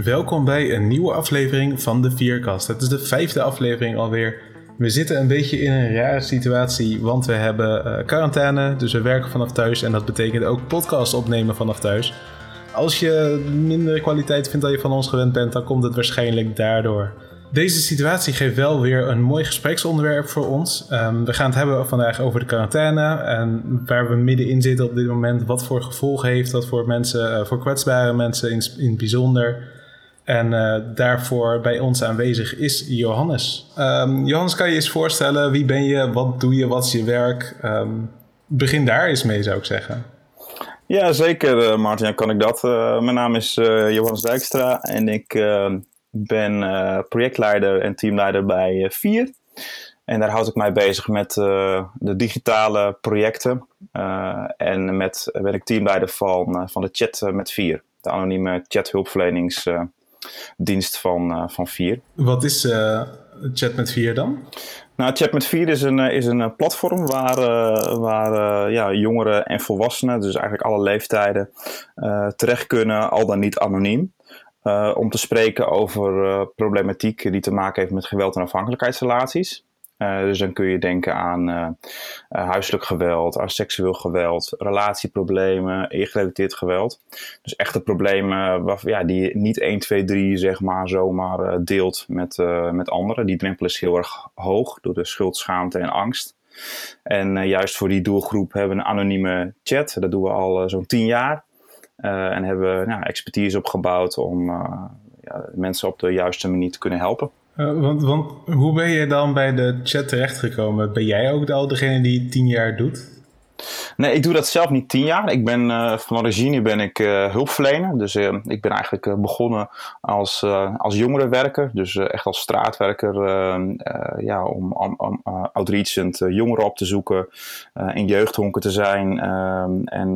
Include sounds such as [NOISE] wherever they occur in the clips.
Welkom bij een nieuwe aflevering van de Vierkast. Het is de vijfde aflevering alweer. We zitten een beetje in een rare situatie, want we hebben uh, quarantaine, dus we werken vanaf thuis en dat betekent ook podcast opnemen vanaf thuis. Als je minder kwaliteit vindt dan je van ons gewend bent, dan komt het waarschijnlijk daardoor. Deze situatie geeft wel weer een mooi gespreksonderwerp voor ons. Um, we gaan het hebben vandaag over de quarantaine en waar we middenin zitten op dit moment. Wat voor gevolgen heeft dat voor mensen, uh, voor kwetsbare mensen in, in het bijzonder. En uh, daarvoor bij ons aanwezig is Johannes. Um, Johannes, kan je eens voorstellen, wie ben je, wat doe je, wat is je werk? Um, begin daar eens mee, zou ik zeggen. Ja, zeker uh, Martin, kan ik dat. Uh, mijn naam is Johannes Dijkstra en ik ben projectleider en teamleider bij Vier. En daar houd ik mij bezig met de digitale projecten. en met, ben ik teamleider van, van de chat met Vier. De anonieme chathulpverlenings dienst van, uh, van Vier. Wat is uh, Chat met Vier dan? Nou, Chat met Vier is een, eh, is een platform waar, uh, waar ja, jongeren en volwassenen, dus eigenlijk alle leeftijden, terecht kunnen, al dan niet anoniem. om te spreken over problematiek die te maken heeft met geweld- en afhankelijkheidsrelaties. Uh, dus dan kun je denken aan uh, uh, huiselijk geweld, seksueel geweld, relatieproblemen, gerelateerd geweld. Dus echte problemen ja, die je niet 1, 2, 3 zeg maar zomaar deelt met, met anderen. Die drempel is heel erg hoog door de schuld, schaamte en angst. En juist voor die doelgroep hebben we een anonieme chat. Dat doen we al zo'n 10 jaar. en hebben we nou, expertise opgebouwd om ja, mensen op de juiste manier te kunnen helpen. Uh, want, want hoe ben je dan bij de chat terechtgekomen? Ben jij ook al degene die tien jaar doet? Nee, ik doe dat zelf niet tien jaar. Ik ben uh, van origine ben ik uh, hulpverlener. Dus ik ben eigenlijk begonnen als, als jongerenwerker. Dus echt als straatwerker. ja, om, om, om outreachend jongeren op te zoeken. in jeugdhonken te zijn. en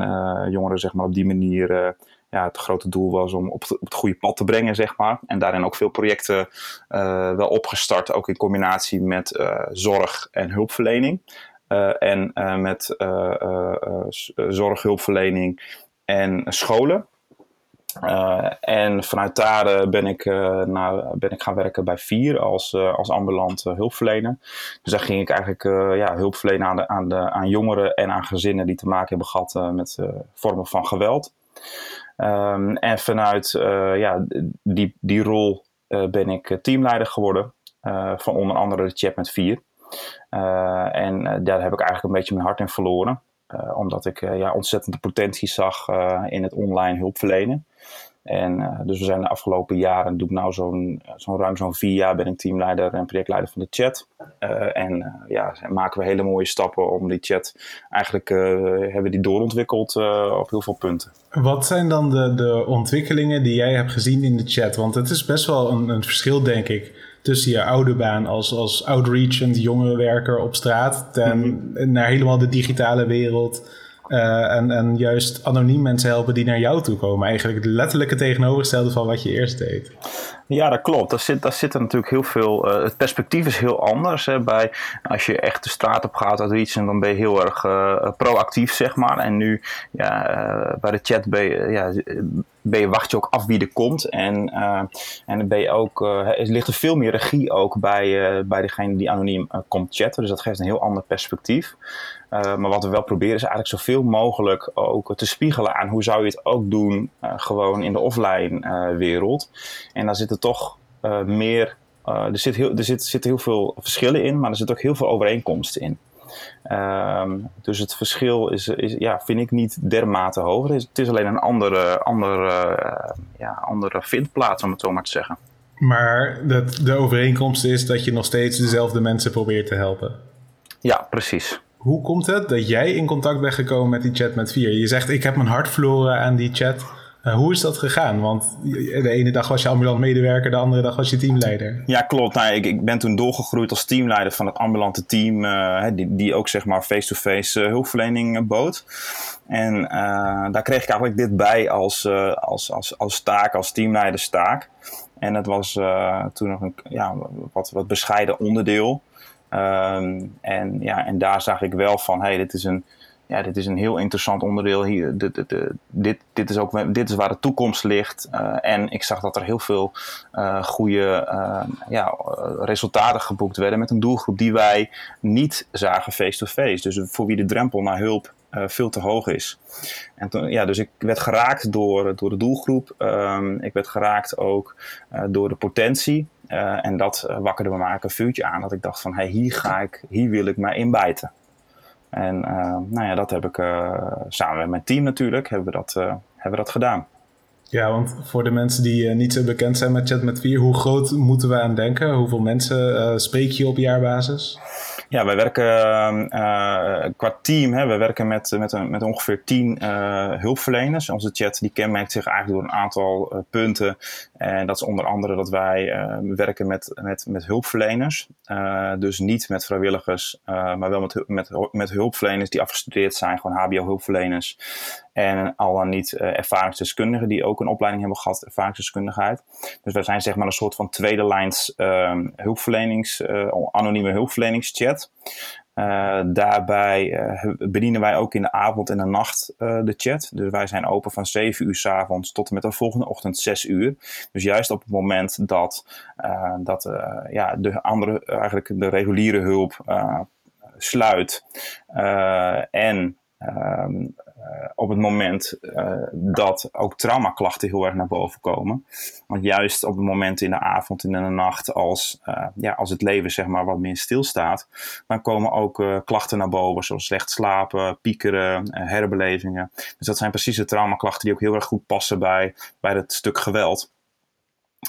jongeren zeg maar op die manier ja, het grote doel was om op het, op het, goede pad te brengen, zeg maar. En daarin ook veel projecten uh, wel opgestart, ook in combinatie met uh, zorg en hulpverlening. Uh, en met zorg, hulpverlening en scholen. en vanuit daar ben, ik, naar, ben ik gaan werken bij Vier als, als ambulant hulpverlener. Dus daar ging ik eigenlijk ja, hulp verlenen aan, de, aan, de, aan jongeren en aan gezinnen die te maken hebben gehad met vormen van geweld. Um, en vanuit uh, ja, die, die rol uh, ben ik teamleider geworden van onder andere de Chat met 4. en daar heb ik eigenlijk een beetje mijn hart in verloren. omdat ik ja, ontzettende potentie zag in het online hulpverlenen. En uh, dus we zijn de afgelopen jaren, doe ik nou zo'n zo'n ruim zo'n vier jaar ben ik teamleider en projectleider van de chat. Uh, en uh, ja, maken we hele mooie stappen om die chat, eigenlijk hebben die doorontwikkeld op heel veel punten. Wat zijn dan de, de ontwikkelingen die jij hebt gezien in de chat? Want het is best wel een, een verschil, denk ik, tussen je oude baan als, als outreachend jongerenwerker op straat ten, mm -hmm. naar helemaal de digitale wereld uh, en, en juist anoniem mensen helpen die naar jou toe komen. Eigenlijk het letterlijke tegenovergestelde van wat je eerst deed. Ja, dat klopt. Daar zit, zit er natuurlijk heel veel. Uh, het perspectief is heel anders. Hè, bij, als je echt de straat op gaat uit iets, dan ben je heel erg uh, proactief, zeg maar. En nu ja, bij de chat ben je, ja, ben je, wacht je ook af wie er komt. En, en ben je ook, er ligt er veel meer regie ook bij, bij degene die anoniem komt chatten. Dus dat geeft een heel ander perspectief. Uh, maar wat we wel proberen is eigenlijk zoveel mogelijk ook te spiegelen aan hoe zou je het ook doen uh, gewoon in de offline uh, wereld. En daar zitten toch meer, er, zit heel, er zit, zitten heel veel verschillen in, maar er zitten ook heel veel overeenkomsten in. Ehm, dus het verschil is, is, ja, vind ik niet dermate hoog. Het is, het is alleen een andere, andere, ja, andere vindplaats, om het zo maar te zeggen. Maar dat de overeenkomst is dat je nog steeds dezelfde mensen probeert te helpen. Ja, precies. Hoe komt het dat jij in contact bent gekomen met die chat met vier? Je zegt, ik heb mijn hart verloren aan die chat. Uh, hoe is dat gegaan? Want de ene dag was je ambulant medewerker, de andere dag was je teamleider. Ja, klopt. Nou, ik, ik ben toen doorgegroeid als teamleider van het ambulante team, uh, die, die ook zeg maar face-to-face uh, hulpverlening bood. En daar kreeg ik eigenlijk dit bij als, als, als, als taak, als teamleiderstaak. En het was toen nog een ja, wat, wat bescheiden onderdeel. Um, en, ja, en daar zag ik wel van, hey, dit is een, ja, dit is een heel interessant onderdeel hier. Dit, dit, dit, dit, is, ook, dit is waar de toekomst ligt. en ik zag dat er heel veel goede ja, resultaten geboekt werden met een doelgroep die wij niet zagen face-to-face. Dus voor wie de drempel naar hulp veel te hoog is. En ja, dus ik werd geraakt door, door de doelgroep. Ehm, ik werd geraakt ook door de potentie. En dat wakkerde me maar een vuurtje aan. Dat ik dacht van, hey, hier ga ik, hier wil ik mij inbijten. En uh, nou ja, dat heb ik samen met mijn team natuurlijk, hebben we dat, hebben we dat gedaan. Ja, want voor de mensen die niet zo bekend zijn met Chat met 4, hoe groot moeten we aan denken? Hoeveel mensen spreek je op jaarbasis? Ja, wij werken uh, qua team, hè, we werken met, met, met ongeveer tien uh, hulpverleners. Onze chat die kenmerkt zich eigenlijk door een aantal uh, punten. En dat is onder andere dat wij werken met, met, met hulpverleners. dus niet met vrijwilligers, maar wel met, met, met hulpverleners die afgestudeerd zijn, gewoon HBO-hulpverleners. En al dan niet ervaringsdeskundigen die ook een opleiding hebben gehad, ervaringsdeskundigheid. Dus wij zijn zeg maar een soort van tweede lijns ehm, hulpverlenings, anonieme hulpverleningschat. Uh, daarbij uh, bedienen wij ook in de avond en de nacht uh, de chat. Dus wij zijn open van 7 uur s avonds tot en met de volgende ochtend 6 uur. Dus juist op het moment dat, dat ja, de andere, eigenlijk de reguliere hulp sluit en ehm, uh, op het moment uh, dat ook traumaklachten heel erg naar boven komen. Want juist op het moment in de avond en in de nacht, als, uh, ja, als het leven zeg maar wat meer stilstaat, dan komen ook klachten naar boven, zoals slecht slapen, piekeren, herbelevingen. Dus dat zijn precies de traumaklachten die ook heel erg goed passen bij, bij het stuk geweld.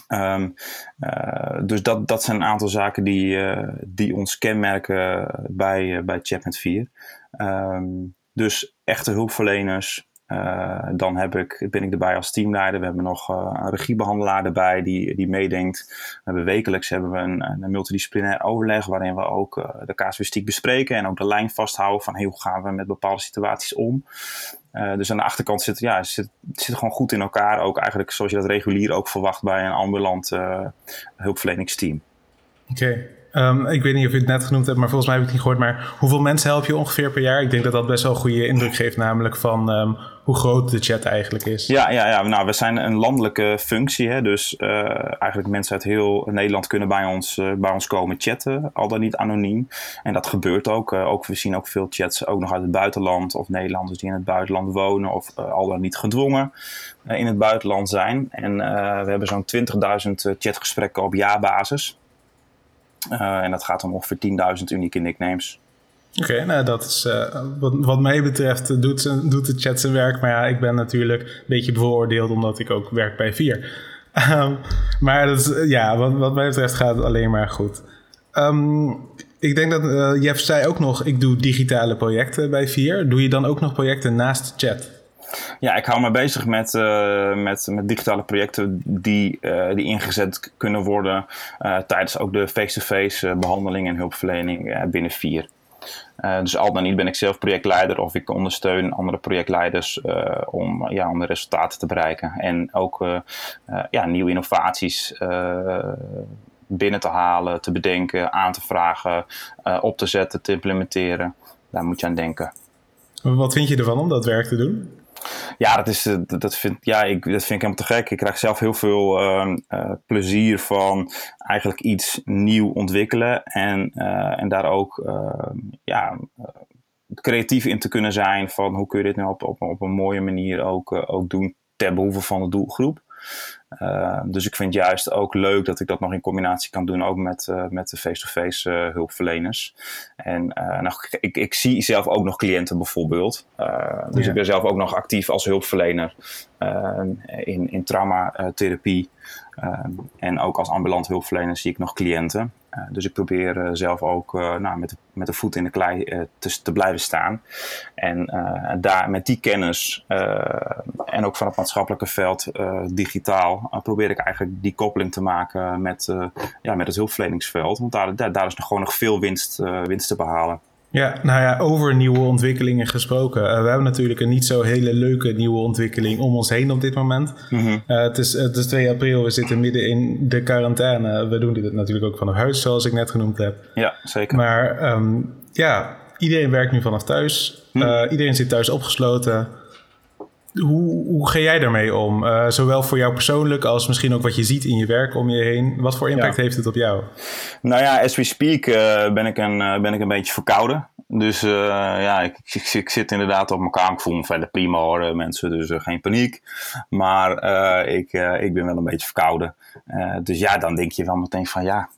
Um, dus dat, dat zijn een aantal zaken die, die ons kenmerken bij, bij Chatnet 4. Um, dus echte hulpverleners. Uh, dan heb ik, ben ik erbij als teamleider. We hebben nog uh, een regiebehandelaar erbij die, die meedenkt. We hebben wekelijks hebben we een, een multidisciplinair overleg waarin we ook uh, de casuïstiek bespreken en ook de lijn vasthouden van hoe gaan we met bepaalde situaties om. dus aan de achterkant zit, ja, zit, zit gewoon goed in elkaar. Ook eigenlijk zoals je dat regulier ook verwacht bij een ambulant hulpverleningsteam. Oké. Um, ik weet niet of je het net genoemd hebt, maar volgens mij heb ik het niet gehoord. Maar hoeveel mensen help je ongeveer per jaar? Ik denk dat dat best wel een goede indruk geeft, namelijk van um, hoe groot de chat eigenlijk is. Ja, ja, ja. Nou, we zijn een landelijke functie. Hè? Dus uh, eigenlijk mensen uit heel Nederland kunnen bij ons, uh, bij ons komen chatten, al dan niet anoniem. En dat gebeurt ook. Uh, ook we zien ook veel chats ook nog uit het buitenland of Nederlanders die in het buitenland wonen of al dan niet gedwongen in het buitenland zijn. En we hebben zo'n 20.000 chatgesprekken op jaarbasis. Uh, en dat gaat om ongeveer 10.000 unieke nicknames. Oké, nou dat is uh, wat, wat mij betreft doet, doet de chat zijn werk. Maar ja, ik ben natuurlijk een beetje bevooroordeeld omdat ik ook werk bij Vier. Um, [LAUGHS] maar dat is, ja, wat, wat mij betreft gaat het alleen maar goed. Um, ik denk dat uh, Jeff zei ook nog, ik doe digitale projecten bij Vier. Doe je dan ook nog projecten naast chat? Ja, ik hou me bezig met, uh, met, met digitale projecten die, uh, die ingezet kunnen worden uh, tijdens ook de face-to-face behandeling en hulpverlening binnen vier. dus al dan niet ben ik zelf projectleider of ik ondersteun andere projectleiders om, ja, om de resultaten te bereiken. En ook ja, nieuwe innovaties binnen te halen, te bedenken, aan te vragen, op te zetten, te implementeren. Daar moet je aan denken. Wat vind je ervan om dat werk te doen? Ja, dat, is, eh, dat, vind, ja ik, dat vind ik helemaal te gek. Ik krijg zelf heel veel uh, uh, plezier van eigenlijk iets nieuw ontwikkelen. En, uh, en daar ook ehm, ja, creatief in te kunnen zijn. Van hoe kun je dit nou op, op, op een mooie manier ook, ook doen ter behoeve van de doelgroep. Uh, dus ik vind juist ook leuk dat ik dat nog in combinatie kan doen, ook met, uh, met de face-to-face -face, uh, hulpverleners. En nou, ik, ik zie zelf ook nog cliënten bijvoorbeeld. dus ja. ik ben zelf ook nog actief als hulpverlener in, in traumatherapie. en ook als ambulant hulpverlener zie ik nog cliënten. Uh, dus ik probeer uh, zelf ook uh, nou, met, met de voet in de klei te, te, blijven staan. En daar met die kennis en ook van het maatschappelijke veld digitaal probeer ik eigenlijk die koppeling te maken met, ja, met het hulpverleningsveld. Want daar, daar, daar is nog gewoon nog veel winst, winst te behalen. Ja, nou ja, over nieuwe ontwikkelingen gesproken. Uh, we hebben natuurlijk een niet zo hele leuke nieuwe ontwikkeling om ons heen op dit moment. Mm -hmm. uh, het, is, het is 2 april, we zitten midden in de quarantaine. We doen dit natuurlijk ook van huis, zoals ik net genoemd heb. Ja, zeker. Maar um, ja, iedereen werkt nu vanaf thuis. Hm. Uh, iedereen zit thuis opgesloten. Hoe, hoe ga jij daarmee om? Uh, zowel voor jou persoonlijk als misschien ook wat je ziet in je werk om je heen. Wat voor impact ja. heeft het op jou? Nou ja, as we speak uh, ben, ik een, ben ik een beetje verkouden. Dus ja, ik, ik, ik, zit inderdaad op mijn kamer. Ik voel me verder prima hoor, mensen. Dus geen paniek. Maar ik, ik ben wel een beetje verkouden. dus ja, dan denk je wel meteen van ja,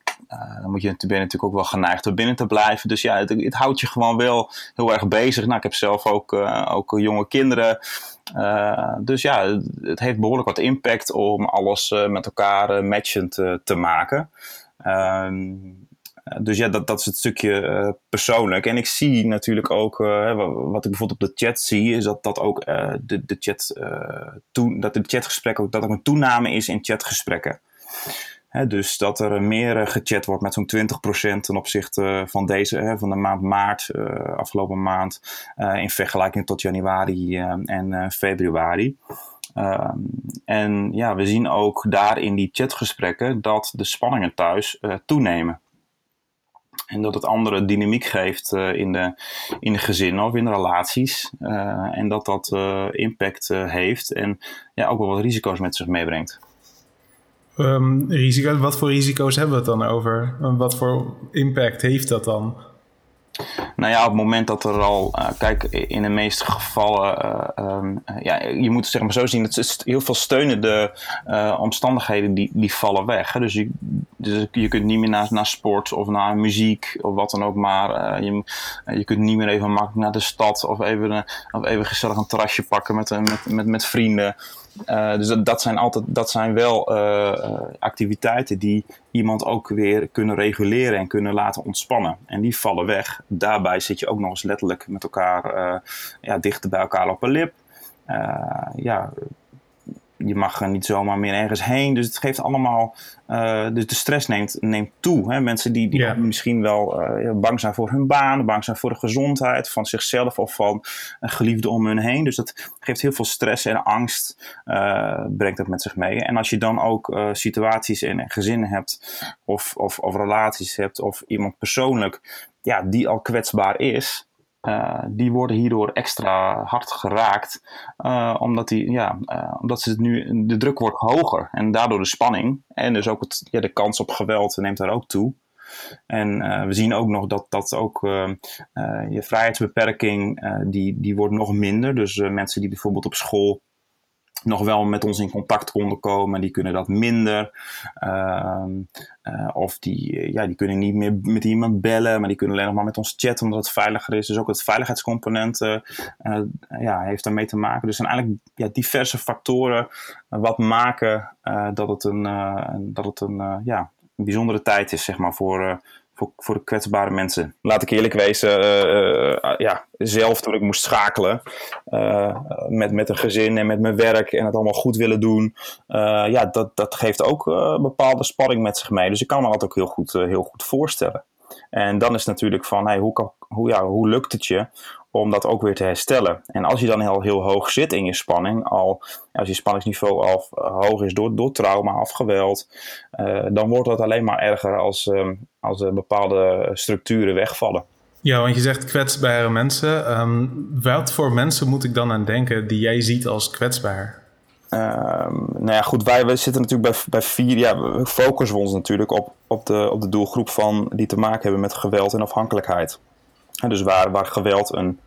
dan moet je, ben je natuurlijk ook wel geneigd om binnen te blijven. Dus ja, het, het, houdt je gewoon wel heel erg bezig. Nou, ik heb zelf ook, ook jonge kinderen. Uh, dus ja, het, heeft behoorlijk wat impact om alles met elkaar matchend te maken. Ehm, dus ja, dat, dat is het stukje persoonlijk. En ik zie natuurlijk ook, wat ik bijvoorbeeld op de chat zie, is dat, dat ook de, de chat, toen, dat de chatgesprekken ook, dat er een toename is in chatgesprekken dus dat er meer eh, gechat wordt met zo'n 20% ten opzichte van deze, van de maand maart, uh, afgelopen maand, in vergelijking tot januari en februari. Ehm, en ja, we zien ook daar in die chatgesprekken dat de spanningen thuis toenemen. En dat het andere dynamiek geeft in, de, in de gezinnen of in de relaties. en dat dat impact heeft en ja, ook wel wat risico's met zich meebrengt. Um, wat voor risico's hebben we het dan over? Wat voor impact heeft dat dan? Nou ja, op het moment dat er al, uh, kijk, in de meeste gevallen, uh, um, ja, je moet het zeg maar zo zien, dat heel veel steunende uh, omstandigheden die, die vallen weg. Dus, je, dus je kunt niet meer naar, naar sport of naar muziek of wat dan ook maar. je, je kunt niet meer even makkelijk naar de stad of even, of even gezellig een terrasje pakken met, met, met, met vrienden. Uh, dus dat, zijn altijd, dat zijn wel uh, activiteiten die iemand ook weer kunnen reguleren en kunnen laten ontspannen. En die vallen weg. Daarbij zit je ook nog eens letterlijk met elkaar ja, dichter bij elkaar op een lip. ja, je mag niet zomaar meer ergens heen. Dus het geeft allemaal. Uh, dus de stress neemt, neemt toe. Hè? Mensen die, die misschien wel uh, bang zijn voor hun baan, bang zijn voor de gezondheid van zichzelf of van een geliefde om hun heen. Dus dat geeft heel veel stress en angst, uh, brengt dat met zich mee. En als je dan ook situaties en gezinnen hebt, of, of, of relaties hebt, of iemand persoonlijk, ja, die al kwetsbaar is. Uh, die worden hierdoor extra hard geraakt, uh, omdat, die, ja, uh, omdat ze nu, de druk wordt hoger en daardoor de spanning en dus ook het, ja, de kans op geweld neemt daar ook toe. En we zien ook nog dat, dat ook je vrijheidsbeperking, die, die wordt nog minder. Dus mensen die bijvoorbeeld op school nog wel met ons in contact konden komen. Die kunnen dat minder. Uh, uh, of die, ja, die kunnen niet meer met iemand bellen, maar die kunnen alleen nog maar met ons chatten omdat het veiliger is. Dus ook het veiligheidscomponent uh, ja, heeft daarmee te maken. Dus er zijn eigenlijk ja, diverse factoren wat maken dat het een, dat het een, ja, bijzondere tijd is zeg maar, voor, voor, de kwetsbare mensen. Laat ik eerlijk wezen, uh, uh, ja, zelf toen ik moest schakelen uh, met, met een gezin en met mijn werk en het allemaal goed willen doen, ja, dat, dat geeft ook bepaalde spanning met zich mee. Dus ik kan me dat ook heel goed, heel goed voorstellen. En dan is natuurlijk van, hey, hoe, kan, hoe, ja, hoe lukt het je om dat ook weer te herstellen? En als je dan heel, heel hoog zit in je spanning, al als je spanningsniveau al hoog is door, door trauma of geweld, uh, dan wordt dat alleen maar erger als, uh, als er bepaalde structuren wegvallen. Ja, want je zegt kwetsbare mensen. Um, wat voor mensen moet ik dan aan denken die jij ziet als kwetsbaar? Um, nou ja, goed, wij, wij zitten natuurlijk bij, bij vier. Ja, we focussen ons natuurlijk op, op, de, op de doelgroep van die te maken hebben met geweld en afhankelijkheid. Dus waar, waar geweld een,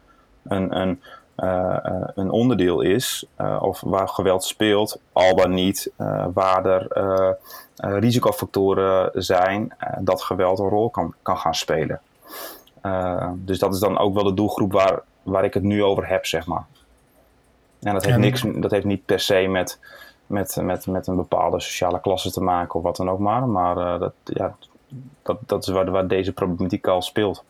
een, een, uh, een onderdeel is, uh, of waar geweld speelt, al dan niet, uh, waar er risicofactoren zijn dat geweld een rol kan, kan gaan spelen. dus dat is dan ook wel de doelgroep waar, waar ik het nu over heb, zeg maar. En dat heeft, niks, dat heeft niet per se met, met, met, met een bepaalde sociale klasse te maken of wat dan ook maar. Maar dat, ja, dat, dat is waar, waar deze problematiek al speelt.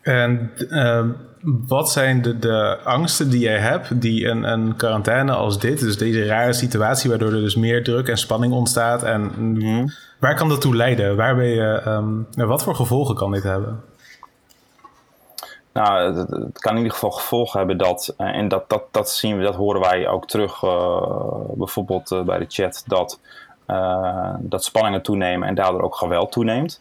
En uh, wat zijn de, de angsten die jij hebt die een, een quarantaine als dit, dus deze rare situatie waardoor er dus meer druk en spanning ontstaat en mm waar kan dat toe leiden? Waar ben je, um, wat voor gevolgen kan dit hebben? Nou, het, kan in ieder geval gevolgen hebben dat, uh, en dat, dat, dat zien we, dat horen wij ook terug, uh, bijvoorbeeld uh, bij de chat, dat, dat spanningen toenemen en daardoor ook geweld toeneemt.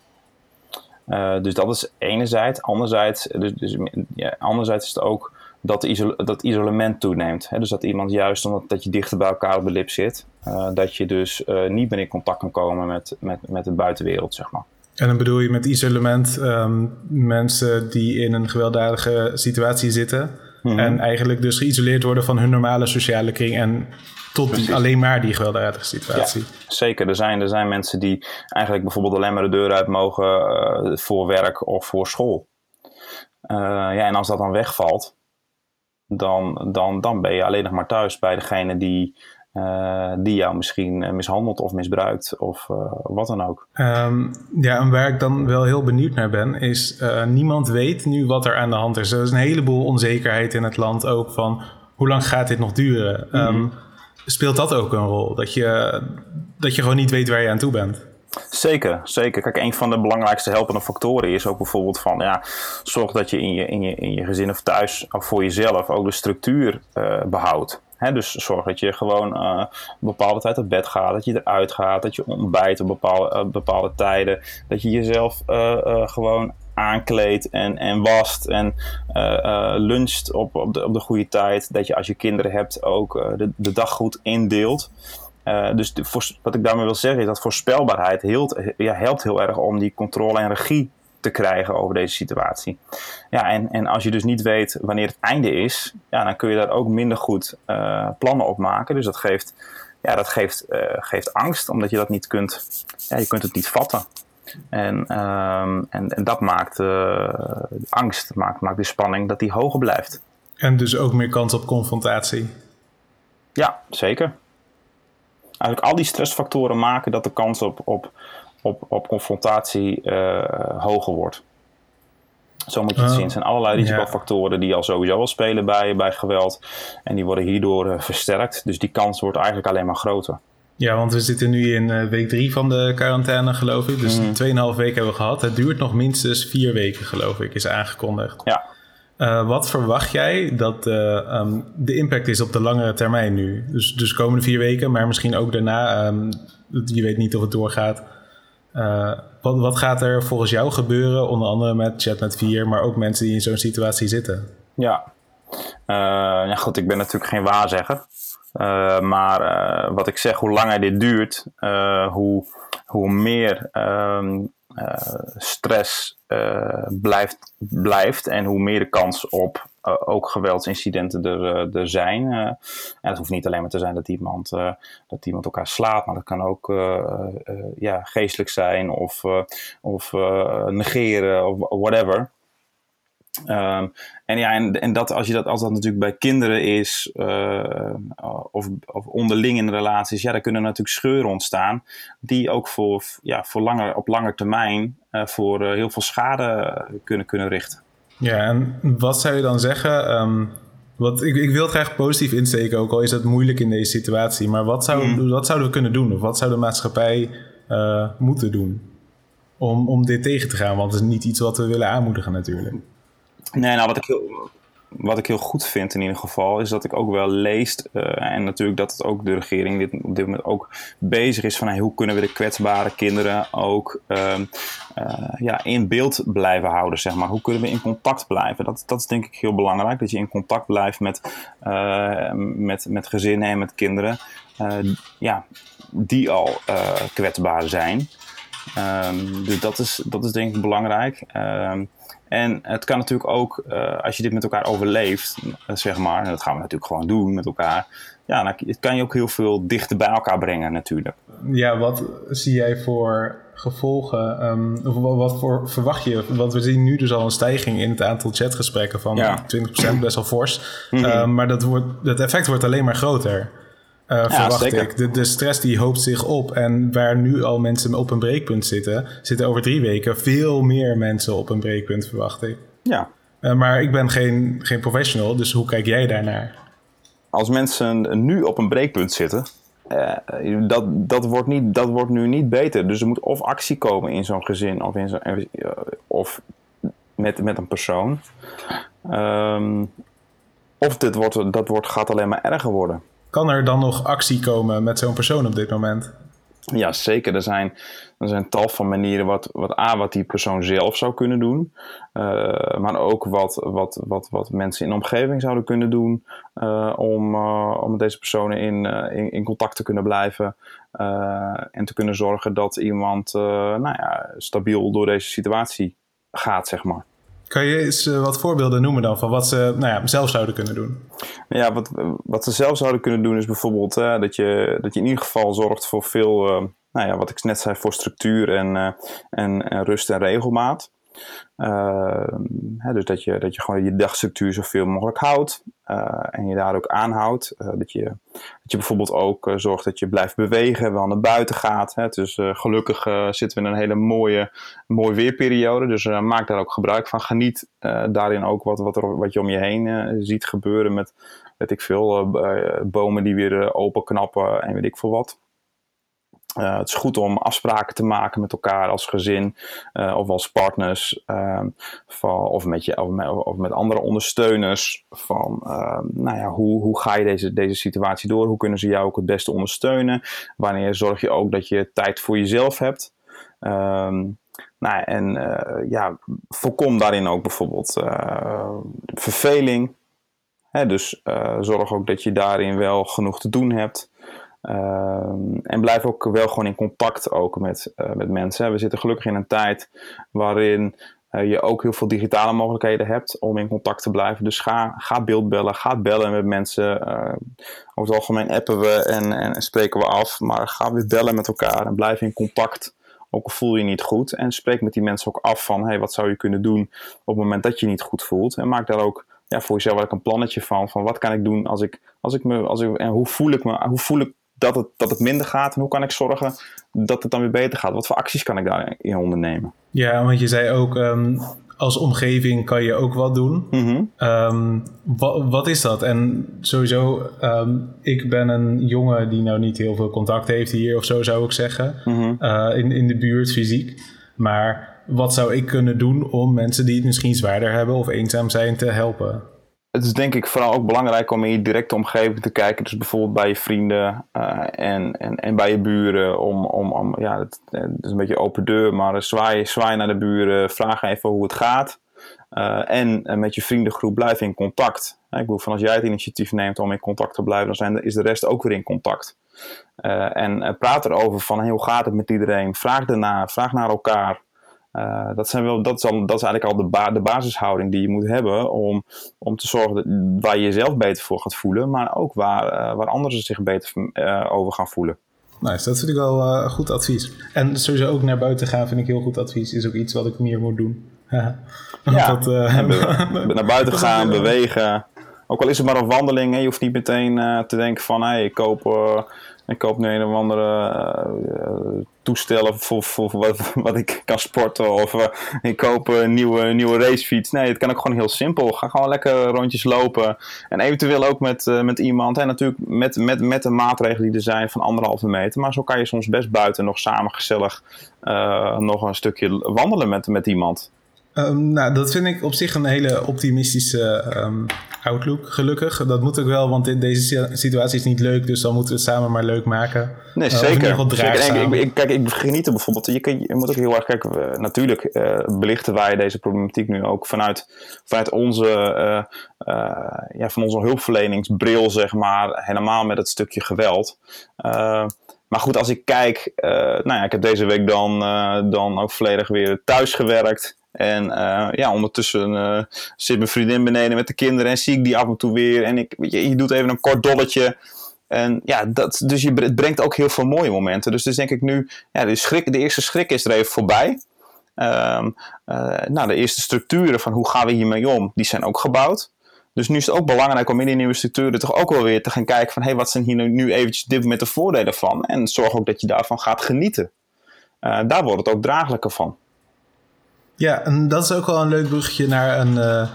Dus dat is enerzijds. Anderzijds, dus, dus, ja, anderzijds is het ook dat, isol dat isolement toeneemt. Hè? Dus dat iemand juist omdat dat je dichter bij elkaar op de lip zit, dat je dus niet meer in contact kan komen met, met, met de buitenwereld, zeg maar. En dan bedoel je met isolement ehm, mensen die in een gewelddadige situatie zitten. Mhm. En eigenlijk dus geïsoleerd worden van hun normale sociale kring. En tot alleen maar die gewelddadige situatie. Ja, zeker. Er zijn, er zijn mensen die eigenlijk bijvoorbeeld alleen maar de deur uit mogen uh, voor werk of voor school. Uh, ja, en als dat dan wegvalt, dan, dan, dan ben je alleen nog maar thuis bij degene die, uh, die jou misschien mishandelt of misbruikt of uh, wat dan ook. Um, ja, en waar ik dan wel heel benieuwd naar ben, is uh, niemand weet nu wat er aan de hand is. Er is een heleboel onzekerheid in het land ook van hoe lang gaat dit nog duren? Mm -hmm. Speelt dat ook een rol? Dat je, dat je gewoon niet weet waar je aan toe bent? Zeker, zeker. Kijk, een van de belangrijkste helpende factoren is ook bijvoorbeeld van, ja, zorg dat je in je, in je, in je gezin of thuis of voor jezelf ook de structuur uh, behoudt. Dus zorg dat je gewoon uh, een bepaalde tijd op bed gaat, dat je eruit gaat, dat je ontbijt op bepaalde, bepaalde tijden, dat je jezelf uh, gewoon aankleedt en, en wast en luncht op, op, de, op de goede tijd. Dat je als je kinderen hebt ook de, de dag goed indeelt. dus wat ik daarmee wil zeggen is dat voorspelbaarheid ja, helpt heel erg om die controle en regie te krijgen over deze situatie. Ja, en, en als je dus niet weet wanneer het einde is, ja, dan kun je daar ook minder goed plannen op maken. Dus dat geeft, ja, dat geeft, geeft angst, omdat je dat niet kunt, ja, je kunt het niet vatten. En, um, en, en dat maakt uh, angst, maakt, maakt de spanning dat die hoger blijft. En dus ook meer kans op confrontatie. Ja, zeker. Eigenlijk al die stressfactoren maken dat de kans op, op op, op confrontatie uh, hoger wordt. Zo moet je het oh, zien. Er zijn allerlei risicofactoren die al sowieso al spelen bij, bij geweld. En die worden hierdoor uh, versterkt. Dus die kans wordt eigenlijk alleen maar groter. Ja, want we zitten nu in uh, week drie van de quarantaine, geloof ik. Dus mm. 2,5 weken hebben we gehad. Het duurt nog minstens vier weken, geloof ik, is aangekondigd. Ja. Uh, wat verwacht jij dat um, de impact is op de langere termijn nu? Dus, dus komende vier weken, maar misschien ook daarna. Um, je weet niet of het doorgaat. Uh, wat, wat, gaat er volgens jou gebeuren, onder andere met ChatNet 4, maar ook mensen die in zo'n situatie zitten? Ja. Ja, goed, ik ben natuurlijk geen waarzegger. Uh, maar wat ik zeg, hoe langer dit duurt, hoe, hoe meer ehm, stress blijft, blijft en hoe meer de kans op ook geweldsincidenten er, er zijn. En het hoeft niet alleen maar te zijn dat iemand, dat iemand elkaar slaat, maar dat kan ook ja, geestelijk zijn of, of negeren of whatever. Um, en ja, en, en dat, als, je dat, als dat natuurlijk bij kinderen is, uh, of, of onderling in relaties, ja, dan kunnen natuurlijk scheuren ontstaan, die ook voor, ja, voor langer, op lange termijn uh, voor uh, heel veel schade kunnen, kunnen richten. Ja, en wat zou je dan zeggen? Um, wat, ik, ik wil het graag positief insteken, ook al is dat moeilijk in deze situatie. Maar wat, zou, mm. wat zouden we kunnen doen? Of wat zou de maatschappij moeten doen om, om dit tegen te gaan? Want het is niet iets wat we willen aanmoedigen natuurlijk. Nee, nou wat ik heel, wat ik heel goed vind in ieder geval, is dat ik ook wel lees, uh, en natuurlijk dat het ook de regering dit, op dit moment ook bezig is van hey, hoe kunnen we de kwetsbare kinderen ook uh, uh, ja, in beeld blijven houden, zeg maar. Hoe kunnen we in contact blijven? Dat, dat is denk ik heel belangrijk, dat je in contact blijft met, uh, met, met gezinnen en met kinderen ja, die al kwetsbaar zijn. Um, dus dat is, dat is denk ik belangrijk. Um, en het kan natuurlijk ook, uh, als je dit met elkaar overleeft, uh, zeg maar, en dat gaan we natuurlijk gewoon doen met elkaar, ja, dan kan je ook heel veel dichter bij elkaar brengen natuurlijk. Ja, wat zie jij voor gevolgen, um, of wat voor verwacht je? Want we zien nu dus al een stijging in het aantal chatgesprekken van ja. 20%, best wel fors. Mm -hmm. uh, maar dat, wordt, dat effect wordt alleen maar groter. Uh, ja, verwacht zeker. ik. De, de, stress die hoopt zich op. En waar nu al mensen op een breekpunt zitten, zitten over drie weken veel meer mensen op een breekpunt, verwacht ik. Ja. Uh, maar ik ben geen, geen professional, dus hoe kijk jij daarnaar? Als mensen nu op een breekpunt zitten, uh, dat, dat, wordt niet, dat wordt nu niet beter. Dus er moet of actie komen in zo'n gezin of, in zo, of met, met een persoon. Um, of dit wordt, dat wordt, gaat alleen maar erger worden. Kan er dan nog actie komen met zo'n persoon op dit moment? Ja, zeker. Er zijn, er zijn tal van manieren wat, wat A, wat die persoon zelf zou kunnen doen. Uh, maar ook wat, wat, wat, wat mensen in de omgeving zouden kunnen doen uh, om, uh, om met deze personen in, in, in, contact te kunnen blijven. en te kunnen zorgen dat iemand nou ja, stabiel door deze situatie gaat, zeg maar. Kan je eens wat voorbeelden noemen dan van wat ze nou ja, zelf zouden kunnen doen? Ja, wat, wat ze zelf zouden kunnen doen is bijvoorbeeld dat, je, dat je in ieder geval zorgt voor veel, nou ja, wat ik net zei, voor structuur en, en, en rust en regelmaat. Hè, dus dat je, dat je gewoon je dagstructuur zoveel mogelijk houdt uh, en je daar ook aanhoudt. Uh, dat, je, dat je bijvoorbeeld ook zorgt dat je blijft bewegen, wel naar buiten gaat. Hè. Dus gelukkig zitten we in een hele mooie, mooie weerperiode. Dus maak daar ook gebruik van. Geniet daarin ook wat, wat, er, wat je om je heen ziet gebeuren met, weet ik veel, bomen die weer openknappen en weet ik veel wat. Uh, het is goed om afspraken te maken met elkaar als gezin uh, of als partners uh, van, of, met je, of, met, of met andere ondersteuners. Van ehm, nou ja, hoe, hoe ga je deze, deze situatie door? Hoe kunnen ze jou ook het beste ondersteunen? Wanneer zorg je ook dat je tijd voor jezelf hebt? Ehm, nou, en eh, ja, voorkom daarin ook bijvoorbeeld verveling. Hè, dus zorg ook dat je daarin wel genoeg te doen hebt. Ehm, en blijf ook wel gewoon in contact ook met, uh, met mensen. We zitten gelukkig in een tijd waarin uh, je ook heel veel digitale mogelijkheden hebt om in contact te blijven. Dus ga, ga beeldbellen, ga bellen met mensen. Uh, over het algemeen appen we en, en, spreken we af. Maar ga weer bellen met elkaar en blijf in contact. Ook al voel je niet goed. En spreek met die mensen ook af van hey, wat zou je kunnen doen op het moment dat je niet goed voelt. En maak daar ook ja, voor jezelf een plannetje van. Van wat kan ik doen als ik, als ik me. Als ik, en hoe voel ik me? Hoe voel ik dat het, dat het minder gaat? En hoe kan ik zorgen dat het dan weer beter gaat? Wat voor acties kan ik daarin ondernemen? Ja, want je zei ook, um, als omgeving kan je ook wat doen. Mm um, wat, wat, is dat? En sowieso, um, ik ben een jongen die nou niet heel veel contact heeft hier of zo zou ik zeggen. Mhm. uh, in, in de buurt fysiek. Maar wat zou ik kunnen doen om mensen die het misschien zwaarder hebben of eenzaam zijn te helpen? Het is denk ik vooral ook belangrijk om in je directe omgeving te kijken. Dus bijvoorbeeld bij je vrienden uh, en, en, en bij je buren. Om, om, om, ja, het, is een beetje open deur, maar zwaai, zwaai naar de buren. Vraag even hoe het gaat. Uh, en uh, met je vriendengroep blijf in contact. ik bedoel, van als jij het initiatief neemt om in contact te blijven, dan zijn, is de rest ook weer in contact. en praat erover van hey, hoe gaat het met iedereen. Vraag ernaar, vraag naar elkaar. Uh, dat, zijn wel, dat, is al, dat is eigenlijk al de, ba de basishouding die je moet hebben om, om te zorgen dat, waar je jezelf beter voor gaat voelen, maar ook waar, uh, waar anderen zich beter uh, over gaan voelen. Nice, dat vind ik wel goed advies. En sowieso ook naar buiten gaan vind ik heel goed advies. Is ook iets wat ik meer moet doen. [LAUGHS] ja, dat, [LAUGHS] naar buiten gaan, bewegen. Ook al is het maar een wandeling, hè, je hoeft niet meteen te denken van hey, ik koop ik koop nu een of andere uh, toestellen voor, voor, wat, wat, ik kan sporten. Of uh, ik koop een nieuwe, nieuwe racefiets. Nee, het kan ook gewoon heel simpel. Ga gewoon lekker rondjes lopen. En eventueel ook met, uh, met iemand. En natuurlijk met, met, met de maatregelen die er zijn van anderhalve meter. Maar zo kan je soms best buiten nog samen gezellig nog een stukje wandelen met, met iemand. Um, nou, dat vind ik op zich een hele optimistische um, outlook, gelukkig. Dat moet ook wel, want deze situatie is niet leuk, dus dan moeten we het samen maar leuk maken. Nee, uh, zeker. zeker. Ik, ik, kijk, ik geniet er bijvoorbeeld. Je, kan, je moet ook heel erg kijken. natuurlijk uh, belichten wij deze problematiek nu ook vanuit, vanuit onze, uh, ja, van onze hulpverleningsbril, zeg maar. Helemaal met het stukje geweld. Maar goed, als ik kijk, nou ja, ik heb deze week dan, dan ook volledig weer thuis gewerkt. En uh, ja, ondertussen uh, zit mijn vriendin beneden met de kinderen en zie ik die af en toe weer. En ik, je, doet even een kort dolletje. En ja, dat, dus je, het brengt ook heel veel mooie momenten. Dus, dus denk ik nu, ja, de, schrik, de eerste schrik is er even voorbij. Um, nou, de eerste structuren van hoe gaan we hiermee om, die zijn ook gebouwd. Dus nu is het ook belangrijk om in die nieuwe structuren toch ook wel weer te gaan kijken van... hé, hey, wat zijn hier nu, nu eventjes dit met de voordelen van? En zorg ook dat je daarvan gaat genieten. daar wordt het ook draaglijker van. Ja, en dat is ook wel een leuk bruggetje naar een, uh,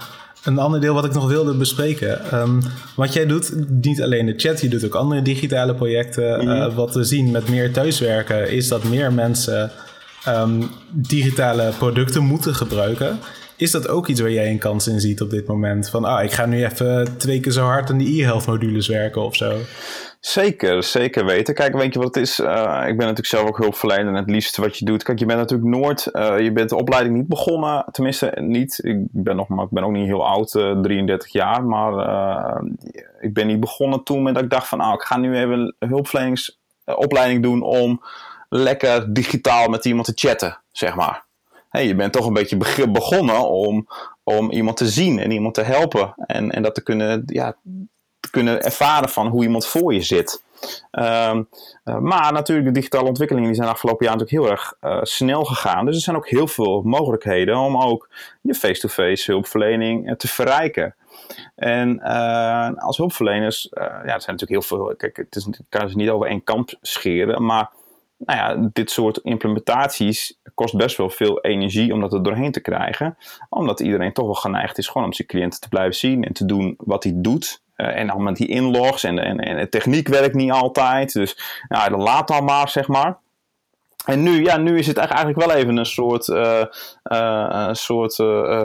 een ander deel wat ik nog wilde bespreken. Um, wat jij doet, niet alleen de chat, je doet ook andere digitale projecten. Mm -hmm. uh, wat we zien met meer thuiswerken is dat meer mensen um, digitale producten moeten gebruiken. Is dat ook iets waar jij een kans in ziet op dit moment? Van, ah, ik ga nu even twee keer zo hard aan die e-health modules werken of zo. Zeker, zeker weten. Kijk, weet je wat het is? Uh, ik ben natuurlijk zelf ook hulpverlener en het liefst wat je doet. Kijk, je bent natuurlijk nooit, uh, je bent de opleiding niet begonnen. Tenminste, niet. Ik ben, nog, maar, ik ben ook niet heel oud, uh, 33 jaar. Maar ik ben niet begonnen toen met dat ik dacht van, nou, ik ga nu even een hulpverleningsopleiding doen om lekker digitaal met iemand te chatten, zeg maar. Hey, je bent toch een beetje begonnen om, om iemand te zien en iemand te helpen. En, en dat te kunnen, ja, kunnen ervaren van hoe iemand voor je zit. Um, uh, maar natuurlijk, de digitale ontwikkelingen die zijn afgelopen jaar natuurlijk heel erg uh, snel gegaan. Dus er zijn ook heel veel mogelijkheden om ook je face-to-face hulpverlening uh, te verrijken. En als hulpverleners, ja, er zijn natuurlijk heel veel. Kijk, het is, kan ze niet over één kamp scheren, maar nou ja, dit soort implementaties kost best wel veel energie om dat er doorheen te krijgen. Omdat iedereen toch wel geneigd is gewoon om zijn cliënten te blijven zien en te doen wat hij doet. Uh, en dan met die inlogs en, en, en de techniek werkt niet altijd. Dus ja, dan laat dan maar, zeg maar. En nu, ja, nu is het eigenlijk wel even een soort, uh, soort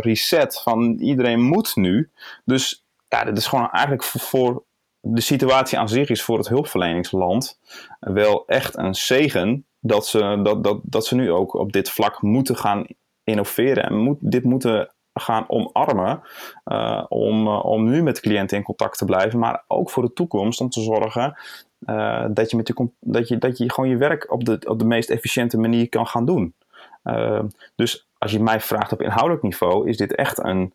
reset van iedereen moet nu. Dus ja, dit is gewoon eigenlijk voor, voor de situatie aan zich is voor het hulpverleningsland wel echt een zegen dat ze, dat, dat, dat ze nu ook op dit vlak moeten gaan innoveren en moet, dit moeten gaan omarmen uh, om, uh, om nu met cliënten in contact te blijven, maar ook voor de toekomst om te zorgen uh, dat, je met de, dat, je, dat je gewoon je werk op de, op de meest efficiënte manier kan gaan doen. dus als je mij vraagt op inhoudelijk niveau, is dit echt een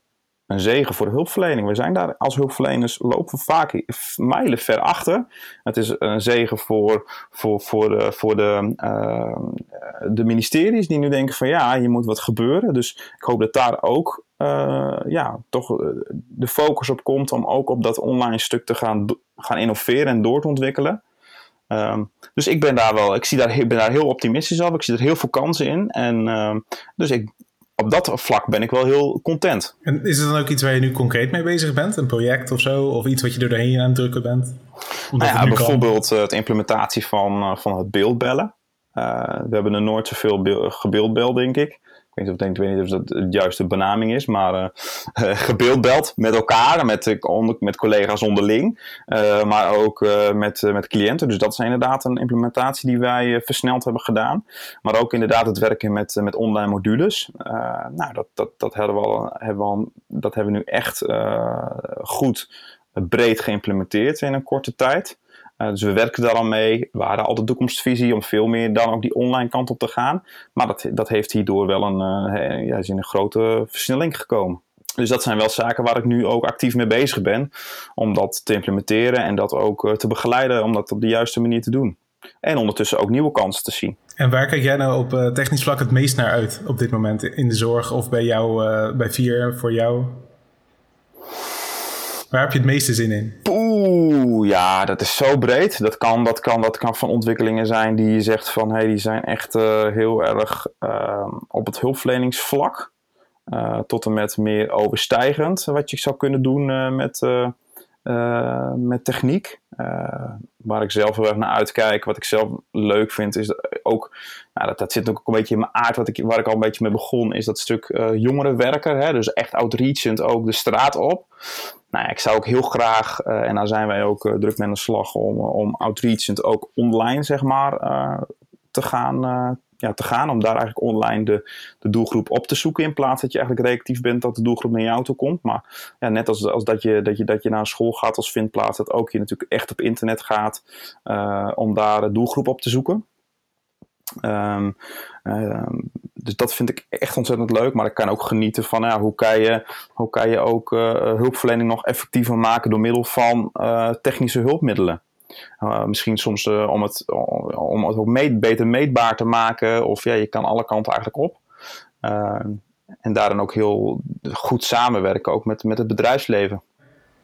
een zegen voor de hulpverlening. We zijn daar als hulpverleners lopen we vaak mijlen ver achter. Het is een zegen voor, voor, voor, de, voor de, de ministeries die nu denken van ja, hier moet wat gebeuren. Dus ik hoop dat daar ook uh, ja, toch eh, de focus op komt om ook op dat online stuk te gaan, gaan innoveren en door te ontwikkelen. Um, dus ik ben daar wel, ik zie daar, ben daar heel optimistisch over. Ik zie er heel veel kansen in. En uh, dus ik, op dat vlak ben ik wel heel content. En is het dan ook iets waar je nu concreet mee bezig bent? Een project of zo? Of iets wat je er doorheen aan het drukken bent? Nou ja, bijvoorbeeld kan... Eh, de implementatie van, van het beeldbellen. Uh, we hebben er nooit zoveel gebeeldbeld, denk ik. Ik weet, of, denk, ik weet niet of dat de juiste benaming is, maar uh, [LAUGHS] gebeeldbeld met elkaar, met, met collega's onderling, uh, maar ook met, met cliënten. Dus dat is inderdaad een implementatie die wij versneld hebben gedaan. Maar ook inderdaad het werken met, met online modules. nou, dat, dat, dat, hebben we al, hebben we dat hebben we nu echt goed breed geïmplementeerd in een korte tijd. Uh, dus we werken daar al mee. We hadden al de toekomstvisie om veel meer dan ook die online kant op te gaan. Maar dat, dat heeft hierdoor wel een, uh, ja, is in een grote versnelling gekomen. Dus dat zijn wel zaken waar ik nu ook actief mee bezig ben. Om dat te implementeren en dat ook uh, te begeleiden om dat op de juiste manier te doen. En ondertussen ook nieuwe kansen te zien. En waar kijk jij nou op technisch vlak het meest naar uit op dit moment in de zorg of bij jou, bij Vier voor jou? Waar heb je het meeste zin in? Oeh, ja, dat is zo breed. Dat kan, dat kan, dat kan van ontwikkelingen zijn die je zegt van hé, hey, die zijn echt uh, heel erg uh, op het hulpverleningsvlak. Uh, tot en met meer overstijgend, wat je zou kunnen doen met, met techniek. waar ik zelf heel erg naar uitkijk, wat ik zelf leuk vind, is ook, nou, dat, dat zit ook een beetje in mijn aard, wat ik, waar ik al een beetje mee begon, is dat stuk jongerenwerker. Hè? Dus echt outreachend ook de straat op nou, ik zou ook heel graag, uh, en daar zijn wij ook uh, druk mee aan de slag, om, om outreachend ook online, zeg maar, uh, te, gaan, ja, te gaan. Om daar eigenlijk online de, de doelgroep op te zoeken. In plaats dat je eigenlijk reactief bent dat de doelgroep naar jou toe komt. Maar ja, net als, als dat, je, dat, je, dat je naar een school gaat als vindplaats, dat ook je natuurlijk echt op internet gaat om daar de doelgroep op te zoeken. Um, um, dus dat vind ik echt ontzettend leuk. Maar ik kan ook genieten van ja, hoe, kan je, hoe kan je ook uh, hulpverlening nog effectiever maken door middel van uh, technische hulpmiddelen. Uh, misschien soms om, het, om het ook meet, beter meetbaar te maken. Of ja, je kan alle kanten eigenlijk op. en daarin ook heel goed samenwerken, ook met, met het bedrijfsleven.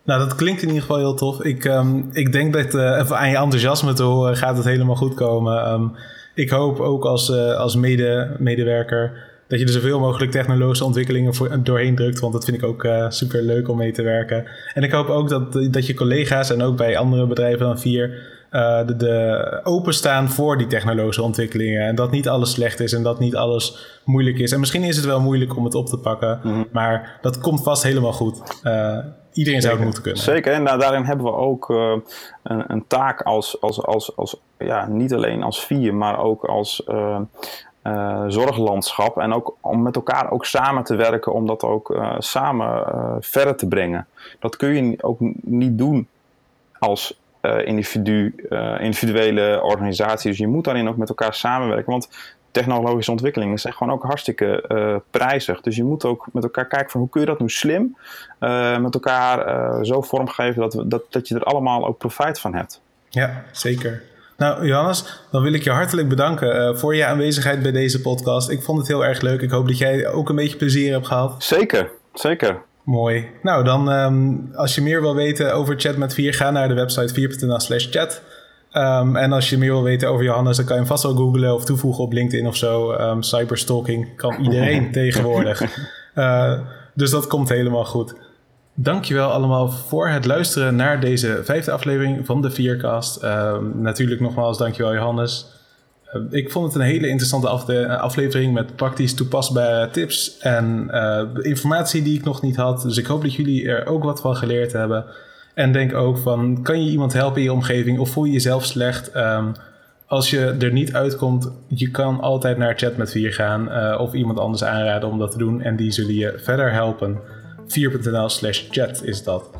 Nou, dat klinkt in ieder geval heel tof. Ik, um, ik denk dat even aan je enthousiasme te horen gaat het helemaal goed komen. Um, ik hoop ook als, als mede, medewerker dat je er zoveel mogelijk technologische ontwikkelingen voor, doorheen drukt. Want dat vind ik ook uh, super leuk om mee te werken. En ik hoop ook dat, dat je collega's en ook bij andere bedrijven dan vier. Uh, de, de, openstaan voor die technologische ontwikkelingen. En dat niet alles slecht is en dat niet alles moeilijk is. En misschien is het wel moeilijk om het op te pakken, mhm. maar dat komt vast helemaal goed. Uh, iedereen zou het moeten kunnen. Zeker, en nou, daarin hebben we ook uh, een, een, taak als, als, als, als, ja, niet alleen als vier, maar ook als uh, zorglandschap. En ook om met elkaar ook samen te werken, om dat ook uh, samen uh, verder te brengen. Dat kun je ook niet doen als individu, individuele organisatie. Dus je moet daarin ook met elkaar samenwerken. Want technologische ontwikkelingen zijn gewoon ook hartstikke prijzig. Dus je moet ook met elkaar kijken van hoe kun je dat nu slim met elkaar zo vormgeven dat, dat, dat je er allemaal ook profijt van hebt. Ja, zeker. Nou, Johannes, dan wil ik je hartelijk bedanken uh, voor je aanwezigheid bij deze podcast. Ik vond het heel erg leuk. Ik hoop dat jij ook een beetje plezier hebt gehad. Zeker, zeker. Mooi. Nou, dan um, als je meer wil weten over Chat met 4, ga naar de website 4.nl slash chat. Um, en als je meer wil weten over Johannes, dan kan je hem vast wel googlen of toevoegen op LinkedIn of zo. Um, cyberstalking kan iedereen [LAUGHS] tegenwoordig. Uh, dus dat komt helemaal goed. Dankjewel allemaal voor het luisteren naar deze vijfde aflevering van de Viercast. Uh, natuurlijk nogmaals dankjewel Johannes. Uh, ik vond het een hele interessante aflevering met praktisch toepasbare tips en uh, informatie die ik nog niet had. Dus ik hoop dat jullie er ook wat van geleerd hebben. En denk ook van, kan je iemand helpen in je omgeving of voel je jezelf slecht? Um, als je er niet uitkomt, je kan altijd naar chat met 4 gaan uh, of iemand anders aanraden om dat te doen. En die zullen je verder helpen. 4.nl slash chat is dat.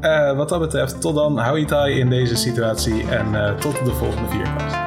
Uh, wat dat betreft, tot dan, hou je taai in deze situatie en uh, tot de volgende vierkast.